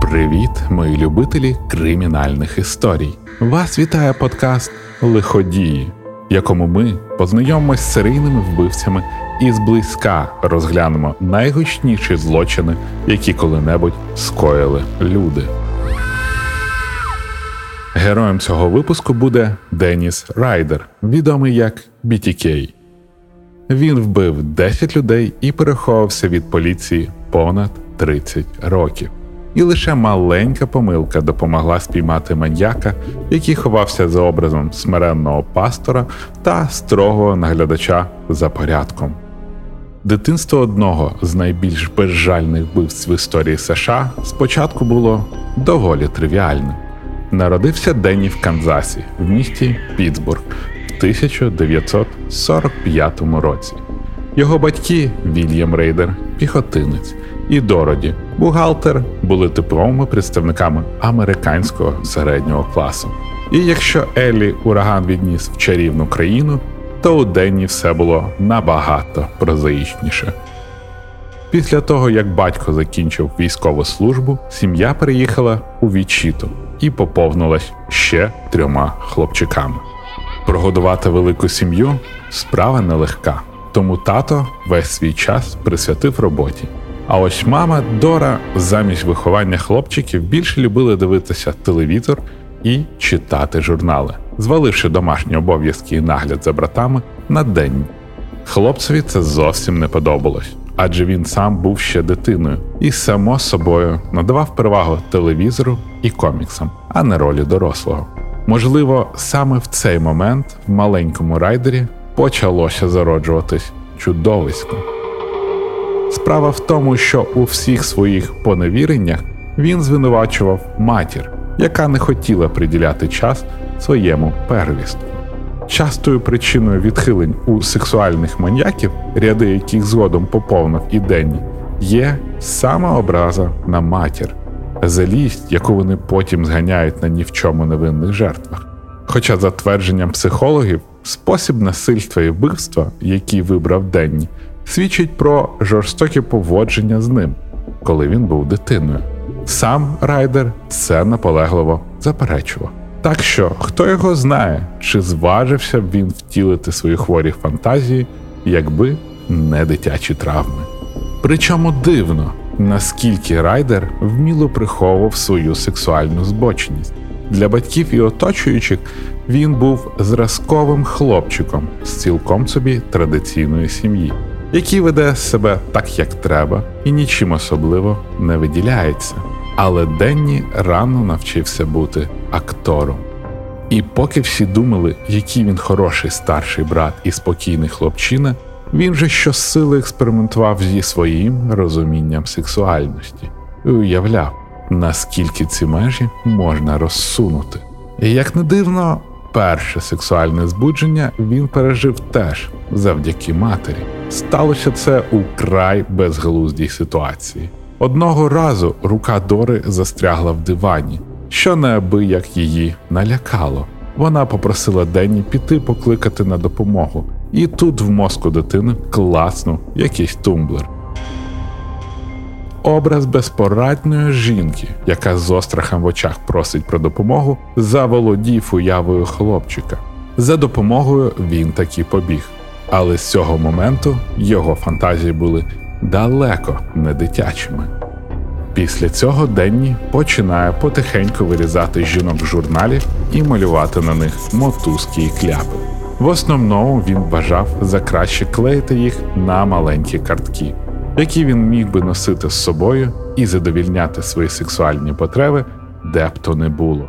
Привіт, мої любителі кримінальних історій. Вас вітає подкаст Лиходії, в якому ми познайомимось з серійними вбивцями і зблизька розглянемо найгучніші злочини, які коли-небудь скоїли люди. Героєм цього випуску буде Деніс Райдер, відомий як BTK. Він вбив 10 людей і переховувався від поліції понад 30 років. І лише маленька помилка допомогла спіймати маньяка, який ховався за образом смиренного пастора та строгого наглядача за порядком. Дитинство одного з найбільш безжальних вбивств в історії США спочатку було доволі тривіальним. Народився Денні в Канзасі в місті Пітсбург в 1945 році. Його батьки Вільям Рейдер, піхотинець, і Дороді, бухгалтер, були типовими представниками американського середнього класу. І якщо Еллі ураган відніс в чарівну країну, то у Денні все було набагато прозаїчніше. Після того, як батько закінчив військову службу, сім'я переїхала у Вічіту і поповнилась ще трьома хлопчиками. Прогодувати велику сім'ю справа нелегка, тому тато весь свій час присвятив роботі. А ось мама Дора замість виховання хлопчиків більше любили дивитися телевізор і читати журнали, зваливши домашні обов'язки і нагляд за братами на день. Хлопцеві це зовсім не подобалось, адже він сам був ще дитиною і, само собою, надавав перевагу телевізору і коміксам, а не ролі дорослого. Можливо, саме в цей момент в маленькому райдері почалося зароджуватись чудовисько. Справа в тому, що у всіх своїх поневіреннях він звинувачував матір, яка не хотіла приділяти час своєму первістку. Частою причиною відхилень у сексуальних маньяків, ряди яких згодом поповнив і Денні, є саме образа на матір, залість, яку вони потім зганяють на ні в чому невинних жертвах. Хоча, за твердженням психологів, спосіб насильства і вбивства, який вибрав Денні, свідчить про жорстоке поводження з ним, коли він був дитиною. Сам райдер це наполегливо заперечував. Так що, хто його знає, чи зважився б він втілити свої хворі фантазії, якби не дитячі травми. Причому дивно, наскільки райдер вміло приховував свою сексуальну збоченість. Для батьків і оточуючих він був зразковим хлопчиком з цілком собі традиційної сім'ї який веде себе так, як треба, і нічим особливо не виділяється. Але Денні рано навчився бути актором. І поки всі думали, який він хороший старший брат і спокійний хлопчина, він же щосили експериментував зі своїм розумінням сексуальності і уявляв, наскільки ці межі можна розсунути. І як не дивно, перше сексуальне збудження він пережив теж завдяки матері. Сталося це у край безглуздій ситуації. Одного разу рука Дори застрягла в дивані, що неабияк її налякало. Вона попросила Денні піти покликати на допомогу, і тут в мозку дитини класнув якийсь тумблер. Образ безпорадної жінки, яка з острахом в очах просить про допомогу, заволодів уявою хлопчика. За допомогою він таки побіг. Але з цього моменту його фантазії були далеко не дитячими. Після цього Денні починає потихеньку вирізати жінок в журналі і малювати на них мотузки і кляпи. В основному він бажав за краще клеїти їх на маленькі картки, які він міг би носити з собою і задовільняти свої сексуальні потреби, де б то не було.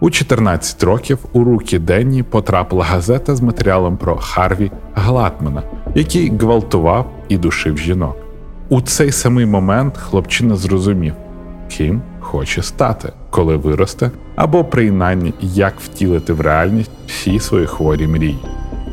У 14 років у руки Денні потрапила газета з матеріалом про Харві Глатмана, який гвалтував і душив жінок. У цей самий момент хлопчина зрозумів, ким хоче стати, коли виросте, або принаймні як втілити в реальність всі свої хворі мрії.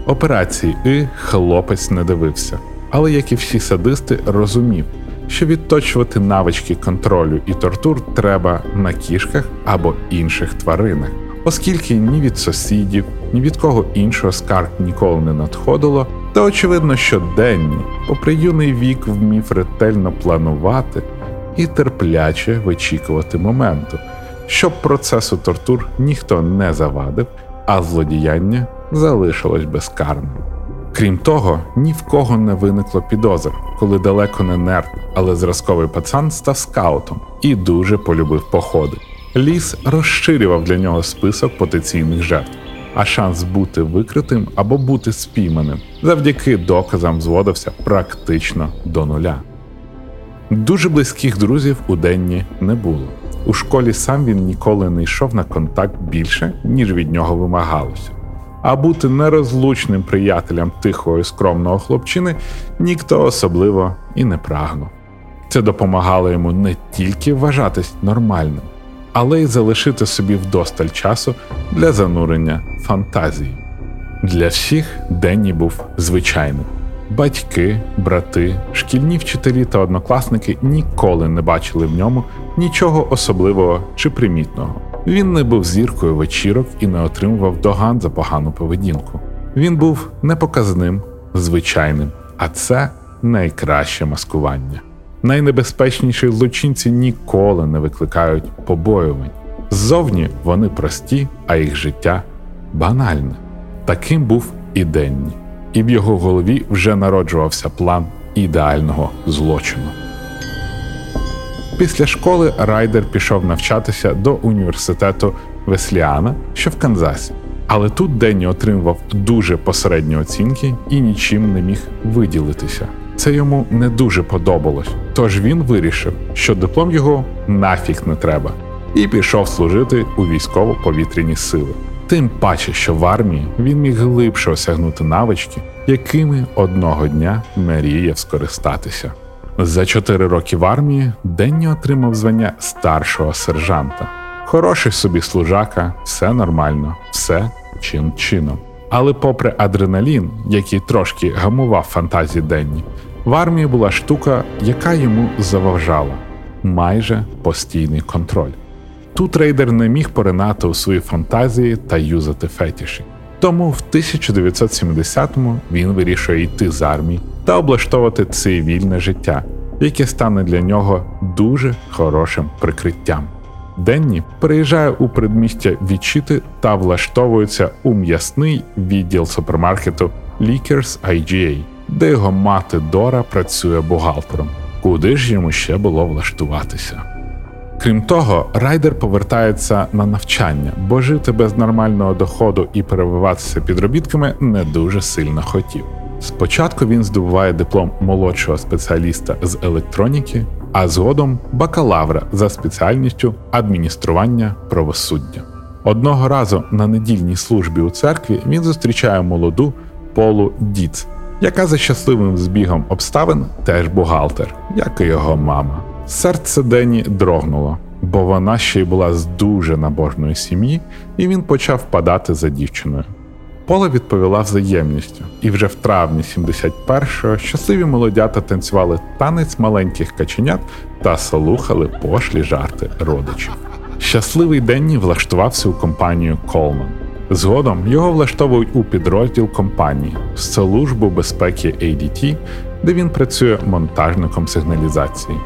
Операції І хлопець не дивився, але як і всі садисти, розумів, що відточувати навички контролю і тортур треба на кішках або інших тваринах, оскільки ні від сусідів, ні від кого іншого скарг ніколи не надходило, то очевидно, що Денні, попри юний вік, вмів ретельно планувати і терпляче вичікувати моменту, щоб процесу тортур ніхто не завадив, а злодіяння залишилось безкарним. Крім того, ні в кого не виникло підозр, коли далеко не нерд, але зразковий пацан став скаутом і дуже полюбив походи. Ліс розширював для нього список потенційних жертв, а шанс бути викритим або бути спійманим завдяки доказам зводився практично до нуля. Дуже близьких друзів у Денні не було. У школі сам він ніколи не йшов на контакт більше, ніж від нього вимагалося. А бути нерозлучним приятелем тихого і скромного хлопчини ніхто особливо і не прагнув. Це допомагало йому не тільки вважатись нормальним, але й залишити собі вдосталь часу для занурення фантазії. Для всіх Денні був звичайним. Батьки, брати, шкільні вчителі та однокласники ніколи не бачили в ньому нічого особливого чи примітного. Він не був зіркою вечірок і не отримував доган за погану поведінку. Він був непоказним, звичайним, а це найкраще маскування. Найнебезпечніші злочинці ніколи не викликають побоювань. Ззовні вони прості, а їх життя банальне. Таким був і Денні, і в його голові вже народжувався план ідеального злочину. Після школи Райдер пішов навчатися до університету Весліана, що в Канзасі. Але тут Денні отримував дуже посередні оцінки і нічим не міг виділитися. Це йому не дуже подобалось, тож він вирішив, що диплом його нафіг не треба, і пішов служити у військово-повітряні сили. Тим паче, що в армії він міг глибше осягнути навички, якими одного дня мріяв скористатися. За чотири роки в армії Денні отримав звання старшого сержанта. Хороший собі служака, все нормально, все чин чином. Але, попри адреналін, який трошки гамував фантазії Денні, в армії була штука, яка йому заважала майже постійний контроль. Тут рейдер не міг поринати у свої фантазії та юзати фетіші. Тому в 1970-му він вирішує йти з армії та облаштовувати цивільне життя, яке стане для нього дуже хорошим прикриттям. Денні переїжджає у предмістя Вічити та влаштовується у м'ясний відділ супермаркету Lickers IGA, де його мати Дора працює бухгалтером. Куди ж йому ще було влаштуватися? Крім того, райдер повертається на навчання, бо жити без нормального доходу і перебиватися підробітками не дуже сильно хотів. Спочатку він здобуває диплом молодшого спеціаліста з електроніки, а згодом бакалавра за спеціальністю адміністрування правосуддя. Одного разу на недільній службі у церкві він зустрічає молоду Полу Діц, яка за щасливим збігом обставин теж бухгалтер, як і його мама. Серце Дені дрогнуло, бо вона ще й була з дуже набожної сім'ї, і він почав падати за дівчиною. Пола відповіла взаємністю, і вже в травні 71-го щасливі молодята танцювали танець маленьких каченят та слухали пошлі жарти родичів. Щасливий Денні влаштувався у компанію Колман. Згодом його влаштовують у підрозділ компанії службу безпеки ADT, де він працює монтажником сигналізації.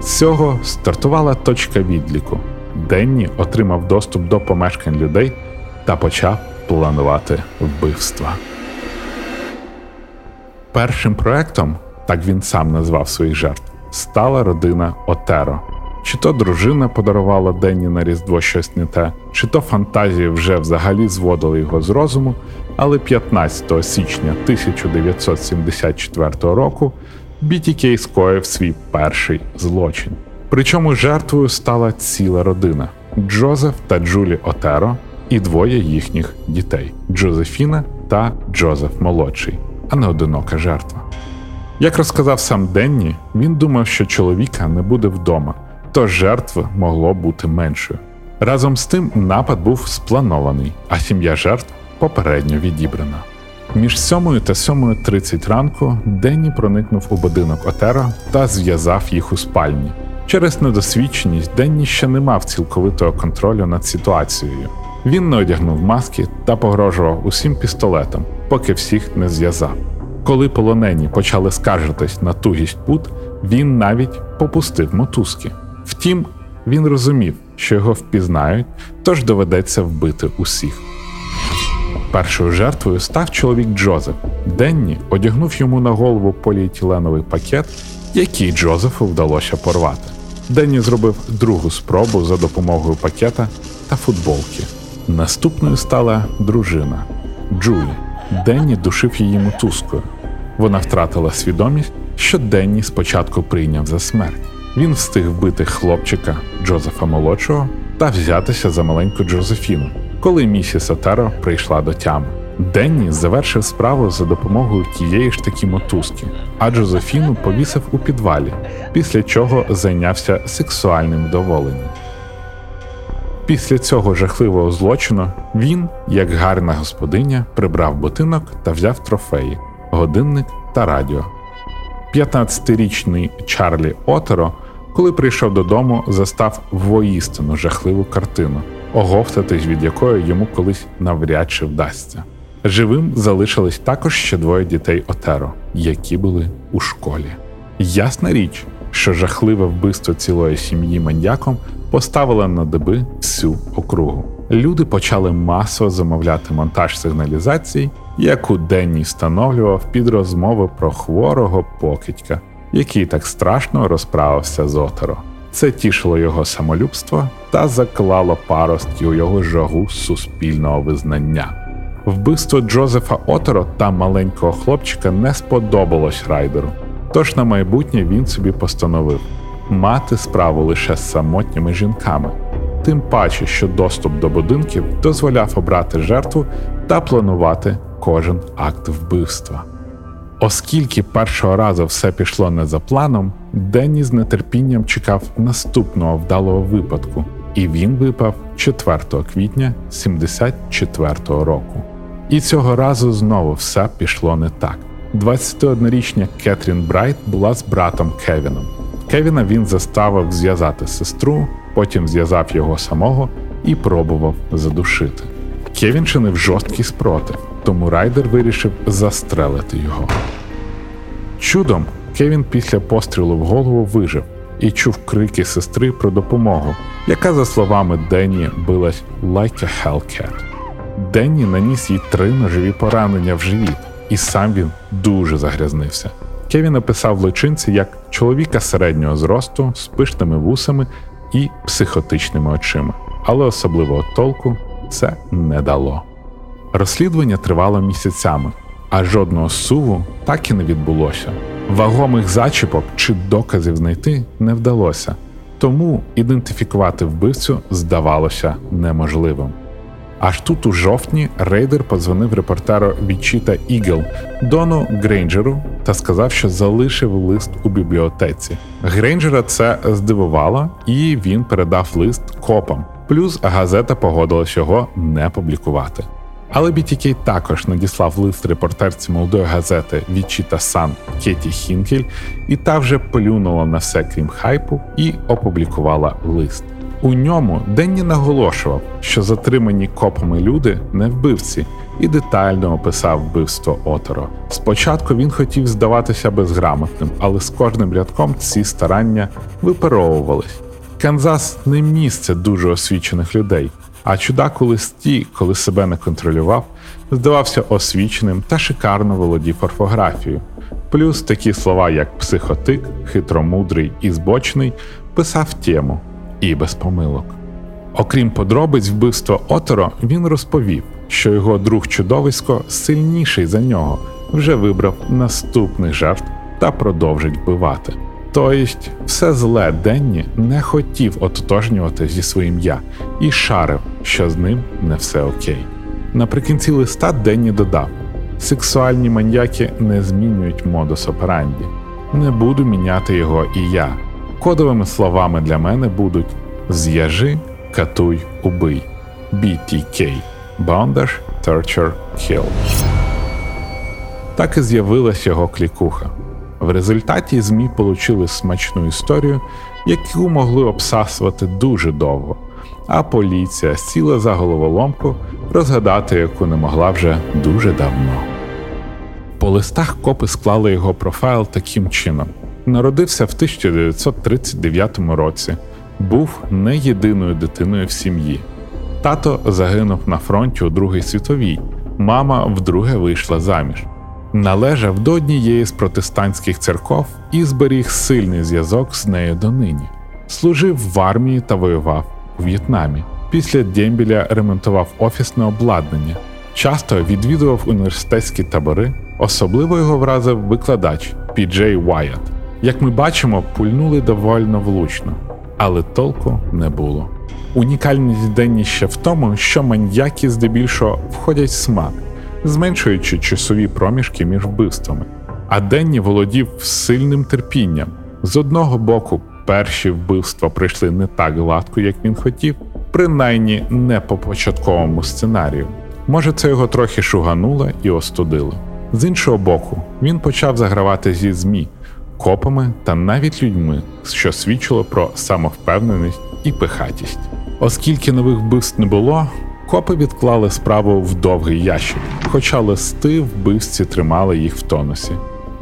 З цього стартувала точка відліку. Денні отримав доступ до помешкань людей та почав планувати вбивства. Першим проектом, так він сам назвав своїх жертв, стала родина Отеро. Чи то дружина подарувала Денні на Різдво щось не те, чи то фантазії вже взагалі зводили його з розуму, але 15 січня 1974 року BTK скоїв свій перший злочин. Причому жертвою стала ціла родина Джозеф та Джулі Отеро і двоє їхніх дітей Джозефіна та Джозеф Молодший, а не одинока жертва. Як розказав сам Денні, він думав, що чоловіка не буде вдома, тож жертви могло бути меншою. Разом з тим напад був спланований, а сім'я жертв попередньо відібрана. Між 7 та 7.30 ранку Денні проникнув у будинок Отеро та зв'язав їх у спальні. Через недосвідченість Денні ще не мав цілковитого контролю над ситуацією. Він не одягнув маски та погрожував усім пістолетом, поки всіх не зв'язав. Коли полонені почали скаржитись на тугість пут, Він навіть попустив мотузки. Втім, він розумів, що його впізнають, тож доведеться вбити усіх. Першою жертвою став чоловік Джозеф. Денні одягнув йому на голову поліетиленовий пакет, який Джозефу вдалося порвати. Денні зробив другу спробу за допомогою пакета та футболки. Наступною стала дружина Джулі. Денні душив її мотузкою. Вона втратила свідомість, що Денні спочатку прийняв за смерть. Він встиг вбити хлопчика Джозефа молодшого та взятися за маленьку Джозефіну, коли місіс Отеро прийшла до тями. Денні завершив справу за допомогою тієї ж таки мотузки, а Джозефіну повісив у підвалі, після чого зайнявся сексуальним вдоволенням. Після цього жахливого злочину він, як гарна господиня, прибрав будинок та взяв трофеї, годинник та радіо. 15-річний Чарлі Отеро, коли прийшов додому, застав воістину жахливу картину, оговтатись від якої йому колись навряд чи вдасться. Живим залишились також ще двоє дітей Отеро, які були у школі. Ясна річ, що жахливе вбивство цілої сім'ї маньяком поставило на деби всю округу. Люди почали масово замовляти монтаж сигналізацій, яку Денні встановлював під розмови про хворого покидька, який так страшно розправився з Отеро. Це тішило його самолюбство та заклало паростки у його жагу суспільного визнання. Вбивство Джозефа Отеро та маленького хлопчика не сподобалось райдеру. Тож на майбутнє він собі постановив мати справу лише з самотніми жінками, тим паче, що доступ до будинків дозволяв обрати жертву та планувати кожен акт вбивства. Оскільки першого разу все пішло не за планом, Денні з нетерпінням чекав наступного вдалого випадку, і він випав 4 квітня 74-го року. І цього разу знову все пішло не так. 21-річна Кетрін Брайт була з братом Кевіном. Кевіна він заставив зв'язати сестру, потім зв'язав його самого і пробував задушити. Кевін чинив жорсткий спротив, тому райдер вирішив застрелити його. Чудом Кевін після пострілу в голову вижив і чув крики сестри про допомогу, яка, за словами Денні, билась «like a Hellcat». Денні наніс їй три ножові поранення в живіт, і сам він дуже загрязнився. Кевін описав злочинця як чоловіка середнього зросту з пишними вусами і психотичними очима, але особливого толку це не дало. Розслідування тривало місяцями, а жодного суву так і не відбулося. Вагомих зачіпок чи доказів знайти не вдалося, тому ідентифікувати вбивцю здавалося неможливим. Аж тут у жовтні рейдер подзвонив репортеру Вічіта Ігл Дону Грейнджеру та сказав, що залишив лист у бібліотеці. Грейнджера це здивувало, і він передав лист копам. Плюс газета погодилась його не публікувати. Але BTK також надіслав лист репортерці молодої газети Вічіта Сан Кеті Хінкель, і та вже плюнула на все крім хайпу і опублікувала лист. У ньому Денні наголошував, що затримані копами люди не вбивці, і детально описав вбивство Отеро. Спочатку він хотів здаватися безграмотним, але з кожним рядком ці старання виперовувались. Канзас не місце дуже освічених людей, а чудак у листі, коли себе не контролював, здавався освіченим та шикарно володів орфографією. Плюс такі слова, як психотик, хитромудрий і збочний, писав тему і без помилок. Окрім подробиць вбивства Отеро, він розповів, що його друг чудовисько сильніший за нього, вже вибрав наступних жертв та продовжить вбивати. Тобто, все зле Денні не хотів ототожнювати зі своїм я і шарив, що з ним не все окей. Наприкінці листа Денні додав: сексуальні маньяки не змінюють модус операнді. Не буду міняти його і я. Кодовими словами для мене будуть З'яжи, катуй, убий. BTK Bondage, Torture, Kill. Так і з'явилась його клікуха. В результаті ЗМІ получили смачну історію, яку могли обсасувати дуже довго, а поліція сіла за головоломку, розгадати яку не могла вже дуже давно. По листах копи склали його профайл таким чином: Народився в 1939 році, був не єдиною дитиною в сім'ї. Тато загинув на фронті у Другій світовій, мама вдруге вийшла заміж. Належав до однієї з протестантських церков і зберіг сильний зв'язок з нею донині. Служив в армії та воював у В'єтнамі. Після дембіля ремонтував офісне обладнання, часто відвідував університетські табори. Особливо його вразив викладач Пі Уайат. Як ми бачимо, пульнули довольно влучно, але толку не було. Унікальність Денні ще в тому, що маньяки здебільшого входять в смак, зменшуючи часові проміжки між вбивствами. А Денні володів сильним терпінням. З одного боку, перші вбивства прийшли не так гладко, як він хотів, принаймні не по початковому сценарію. Може, це його трохи шугануло і остудило. З іншого боку, він почав загравати зі ЗМІ, копами та навіть людьми, що свідчило про самовпевненість і пихатість. Оскільки нових вбивств не було, копи відклали справу в довгий ящик, хоча листи вбивці тримали їх в тонусі.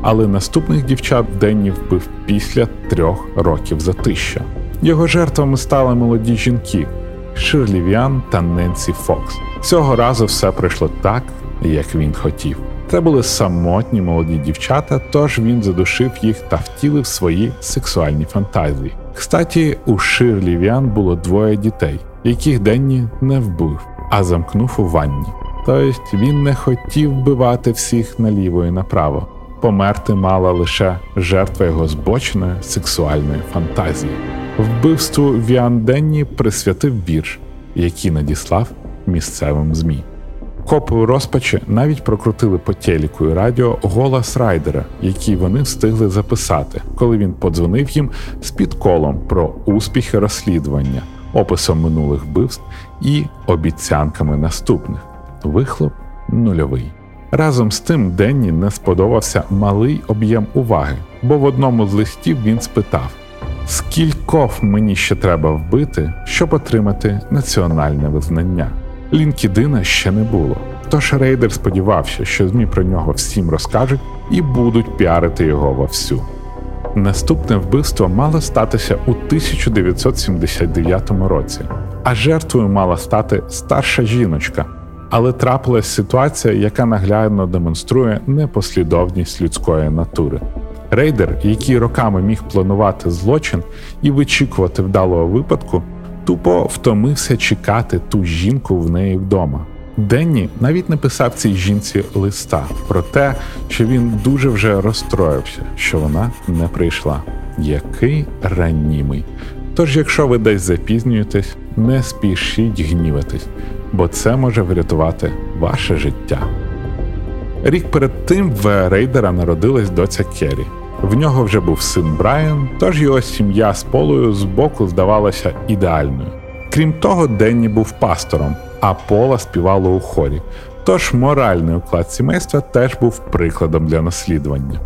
Але наступних дівчат Денні вбив після трьох років затишшя. Його жертвами стали молоді жінки Ширлі Віан та Ненсі Фокс. Цього разу все пройшло так, як він хотів. Це були самотні молоді дівчата, тож він задушив їх та втілив свої сексуальні фантазії. Кстати, у Ширлі Віан було двоє дітей, яких Денні не вбив, а замкнув у ванні. Тобто він не хотів вбивати всіх наліво і направо. Померти мала лише жертва його збоченої сексуальної фантазії. Вбивству Віан Денні присвятив вірш, який надіслав місцевим ЗМІ. Копи у розпачі навіть прокрутили по телеку і радіо голос райдера, який вони встигли записати, коли він подзвонив їм з підколом про успіхи розслідування, описом минулих вбивств і обіцянками наступних. Вихлоп нульовий. Разом з тим Денні не сподобався малий об'єм уваги, бо в одному з листів він спитав: скількох мені ще треба вбити, щоб отримати національне визнання. Лінкідина ще не було. Тож рейдер сподівався, що ЗМІ про нього всім розкажуть і будуть піарити його вовсю. Наступне вбивство мало статися у 1979 році, а жертвою мала стати старша жіночка. Але трапилась ситуація, яка наглядно демонструє непослідовність людської натури. Рейдер, який роками міг планувати злочин і вичікувати вдалого випадку, тупо втомився чекати ту жінку в неї вдома. Денні навіть написав цій жінці листа про те, що він дуже вже розстроївся, що вона не прийшла. Який ранімий. Тож, якщо ви десь запізнюєтесь, не спішіть гніватись, бо це може врятувати ваше життя. Рік перед тим в рейдера народилась доця Керрі. В нього вже був син Брайан, тож його сім'я з полою збоку здавалася ідеальною. Крім того, Денні був пастором, а Пола співала у хорі. Тож моральний уклад сімейства теж був прикладом для наслідування.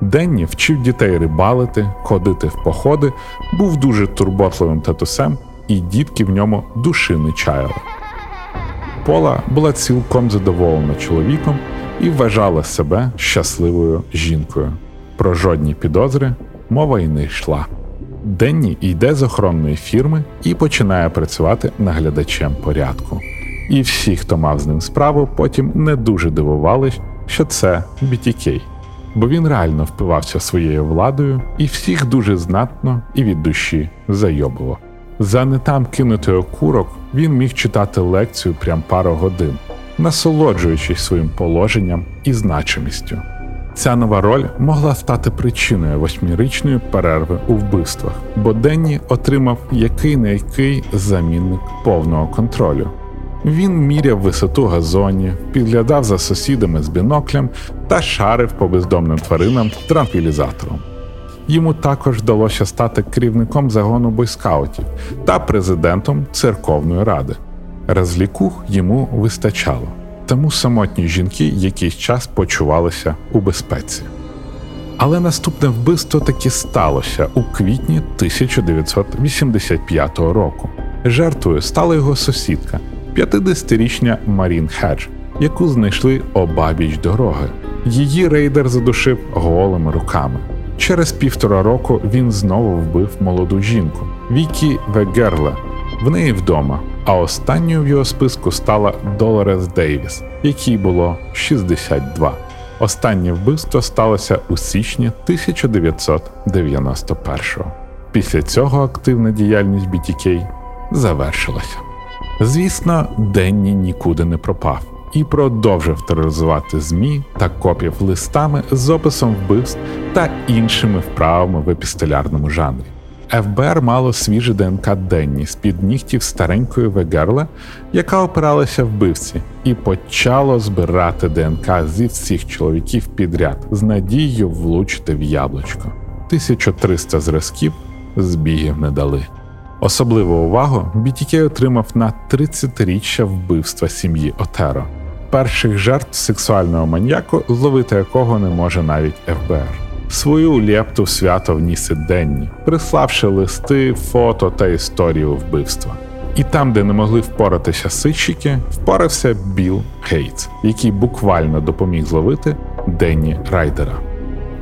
Денні вчив дітей рибалити, ходити в походи, був дуже турботливим татусем, і дітки в ньому душі не чаяли. Пола була цілком задоволена чоловіком і вважала себе щасливою жінкою. Про жодні підозри мова й не йшла. Денні йде з охоронної фірми і починає працювати наглядачем порядку. І всі, хто мав з ним справу, потім не дуже дивувались, що це BTK. бо він реально впивався своєю владою і всіх дуже знатно і від душі зайобував. За не там кинутий окурок він міг читати лекцію прям пару годин, насолоджуючись своїм положенням і значимістю. Ця нова роль могла стати причиною восьмирічної перерви у вбивствах, бо Денні отримав який не який замінник повного контролю. Він міряв висоту газоні, підглядав за сусідами з біноклем та шарив по бездомним тваринам транквілізатором. Йому також вдалося стати керівником загону бойскаутів та президентом церковної ради. Розлікух йому вистачало тому самотні жінки якийсь час почувалися у безпеці. Але наступне вбивство таки сталося у квітні 1985 року. Жертвою стала його сусідка, 50-річня Марін Хедж, яку знайшли обабіч дороги. Її рейдер задушив голими руками. Через півтора року він знову вбив молоду жінку Вікі Вегерле, в неї вдома. А останньою в його списку стала Долорес Дейвіс, якій було 62. Останнє вбивство сталося у січні 1991-го. Після цього активна діяльність BTK завершилася. Звісно, Денні нікуди не пропав і продовжив тероризувати ЗМІ та копів листами з описом вбивств та іншими вправами в епістолярному жанрі. ФБР мало свіже ДНК Денні з під нігтів старенької Вегерла, яка опиралася вбивці, і почало збирати ДНК зі всіх чоловіків підряд з надією влучити в яблучко. 1300 зразків збігів не дали. Особливу увагу BTK отримав на 30-річчя вбивства сім'ї Отеро, перших жертв сексуального маньяку, зловити якого не може навіть ФБР. Свою лепту в свято вніс і Денні, приславши листи, фото та історію вбивства. І там, де не могли впоратися сищики, впорався Білл Гейтс, який буквально допоміг зловити Денні Райдера.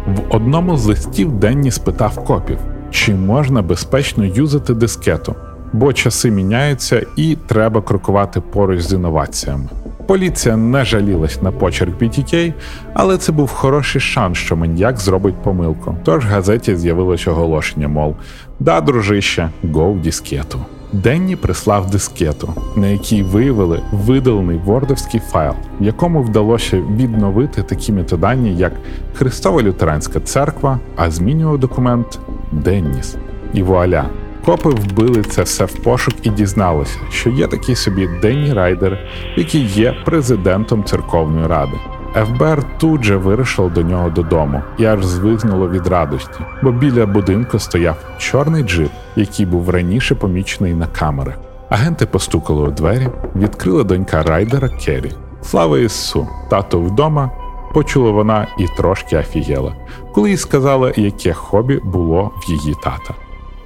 В одному з листів Денні спитав копів, чи можна безпечно юзати дискету, бо часи міняються і треба крокувати поруч з інноваціями. Поліція не жалілась на почерк BTK, але це був хороший шанс, що маньяк зробить помилку. Тож в газеті з'явилось оголошення, мов да, дружище, го в дискету. Денні прислав дискету, на якій виявили видалений вордовський файл, в якому вдалося відновити такі методані, як Христова Лютеранська церква, а змінював документ Денніс. І вуаля, Копи вбили це все в пошук і дізналися, що є такий собі Денні Райдер, який є президентом церковної ради. ФБР тут же вирішив до нього додому і аж звигнуло від радості, бо біля будинку стояв чорний джип, який був раніше помічений на камерах. Агенти постукали у двері, відкрила донька Райдера Керрі. Слава Ісу, тато вдома. Почула вона і трошки офігела, коли їй сказали, яке хобі було в її тата.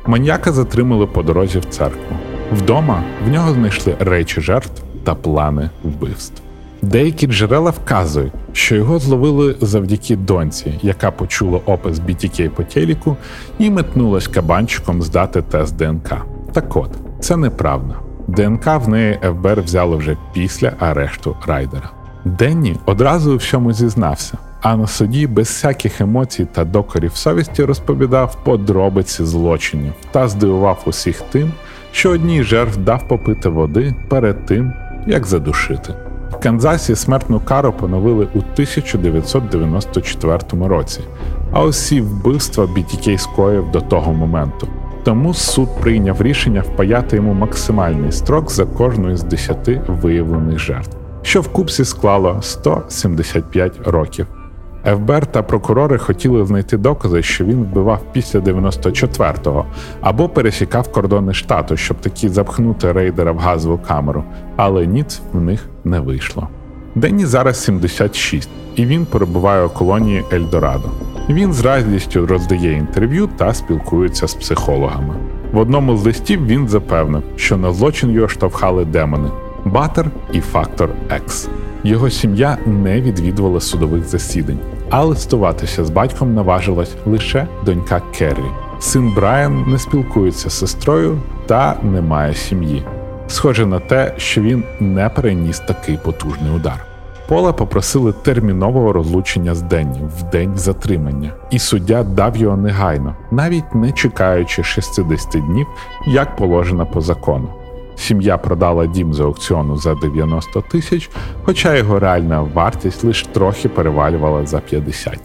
Маньяка затримали по дорозі в церкву. Вдома в нього знайшли речі жертв та плани вбивств. Деякі джерела вказують, що його зловили завдяки доньці, яка почула опис BTK по телеку і метнулась кабанчиком здати тест ДНК. Так от, це неправда. ДНК в неї ФБР взяло вже після арешту райдера. Денні одразу у всьому зізнався а на суді без всяких емоцій та докорів совісті розповідав подробиці злочинів та здивував усіх тим, що одній жертв дав попити води перед тим, як задушити. В Канзасі смертну кару поновили у 1994 році, а усі вбивства BTK скоїв до того моменту. Тому суд прийняв рішення впаяти йому максимальний строк за кожну з 10 виявлених жертв, що в купсі склало 175 років. ФБР та прокурори хотіли знайти докази, що він вбивав після 94-го або пересікав кордони штату, щоб таки запхнути рейдера в газову камеру, але ніц в них не вийшло. Денні зараз 76, і він перебуває у колонії Ельдорадо. Він з радістю роздає інтерв'ю та спілкується з психологами. В одному з листів він запевнив, що на злочин його штовхали демони Батер і Фактор X. Його сім'я не відвідувала судових засідань, а листуватися з батьком наважилась лише донька Керрі. Син Брайан не спілкується з сестрою та не має сім'ї. Схоже на те, що він не переніс такий потужний удар. Пола попросили термінового розлучення з Денні в день затримання, і суддя дав його негайно, навіть не чекаючи 60 днів, як положено по закону. Сім'я продала дім з аукціону за 90 тисяч, хоча його реальна вартість лише трохи перевалювала за 50.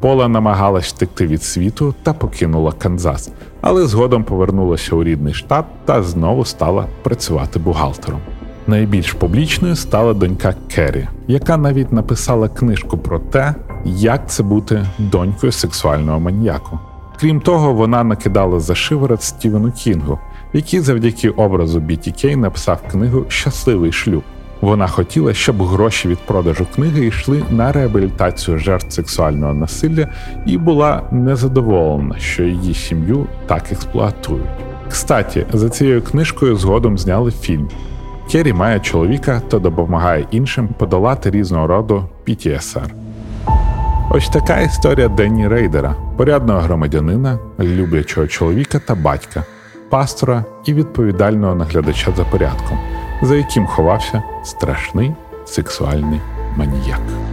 Пола намагалась втекти від світу та покинула Канзас, але згодом повернулася у рідний штат та знову стала працювати бухгалтером. Найбільш публічною стала донька Керрі, яка навіть написала книжку про те, як це бути донькою сексуального маньяку. Крім того, вона накидала за шиворот Стівену Кінгу, який завдяки образу BTK написав книгу Щасливий шлюб. Вона хотіла, щоб гроші від продажу книги йшли на реабілітацію жертв сексуального насилля і була незадоволена, що її сім'ю так експлуатують. Кстаті, за цією книжкою згодом зняли фільм. Керрі має чоловіка та допомагає іншим подолати різного роду PTSR. Ось така історія Денні Рейдера, порядного громадянина, люблячого чоловіка та батька, пастора і відповідального наглядача за порядком, за яким ховався страшний сексуальний маніяк.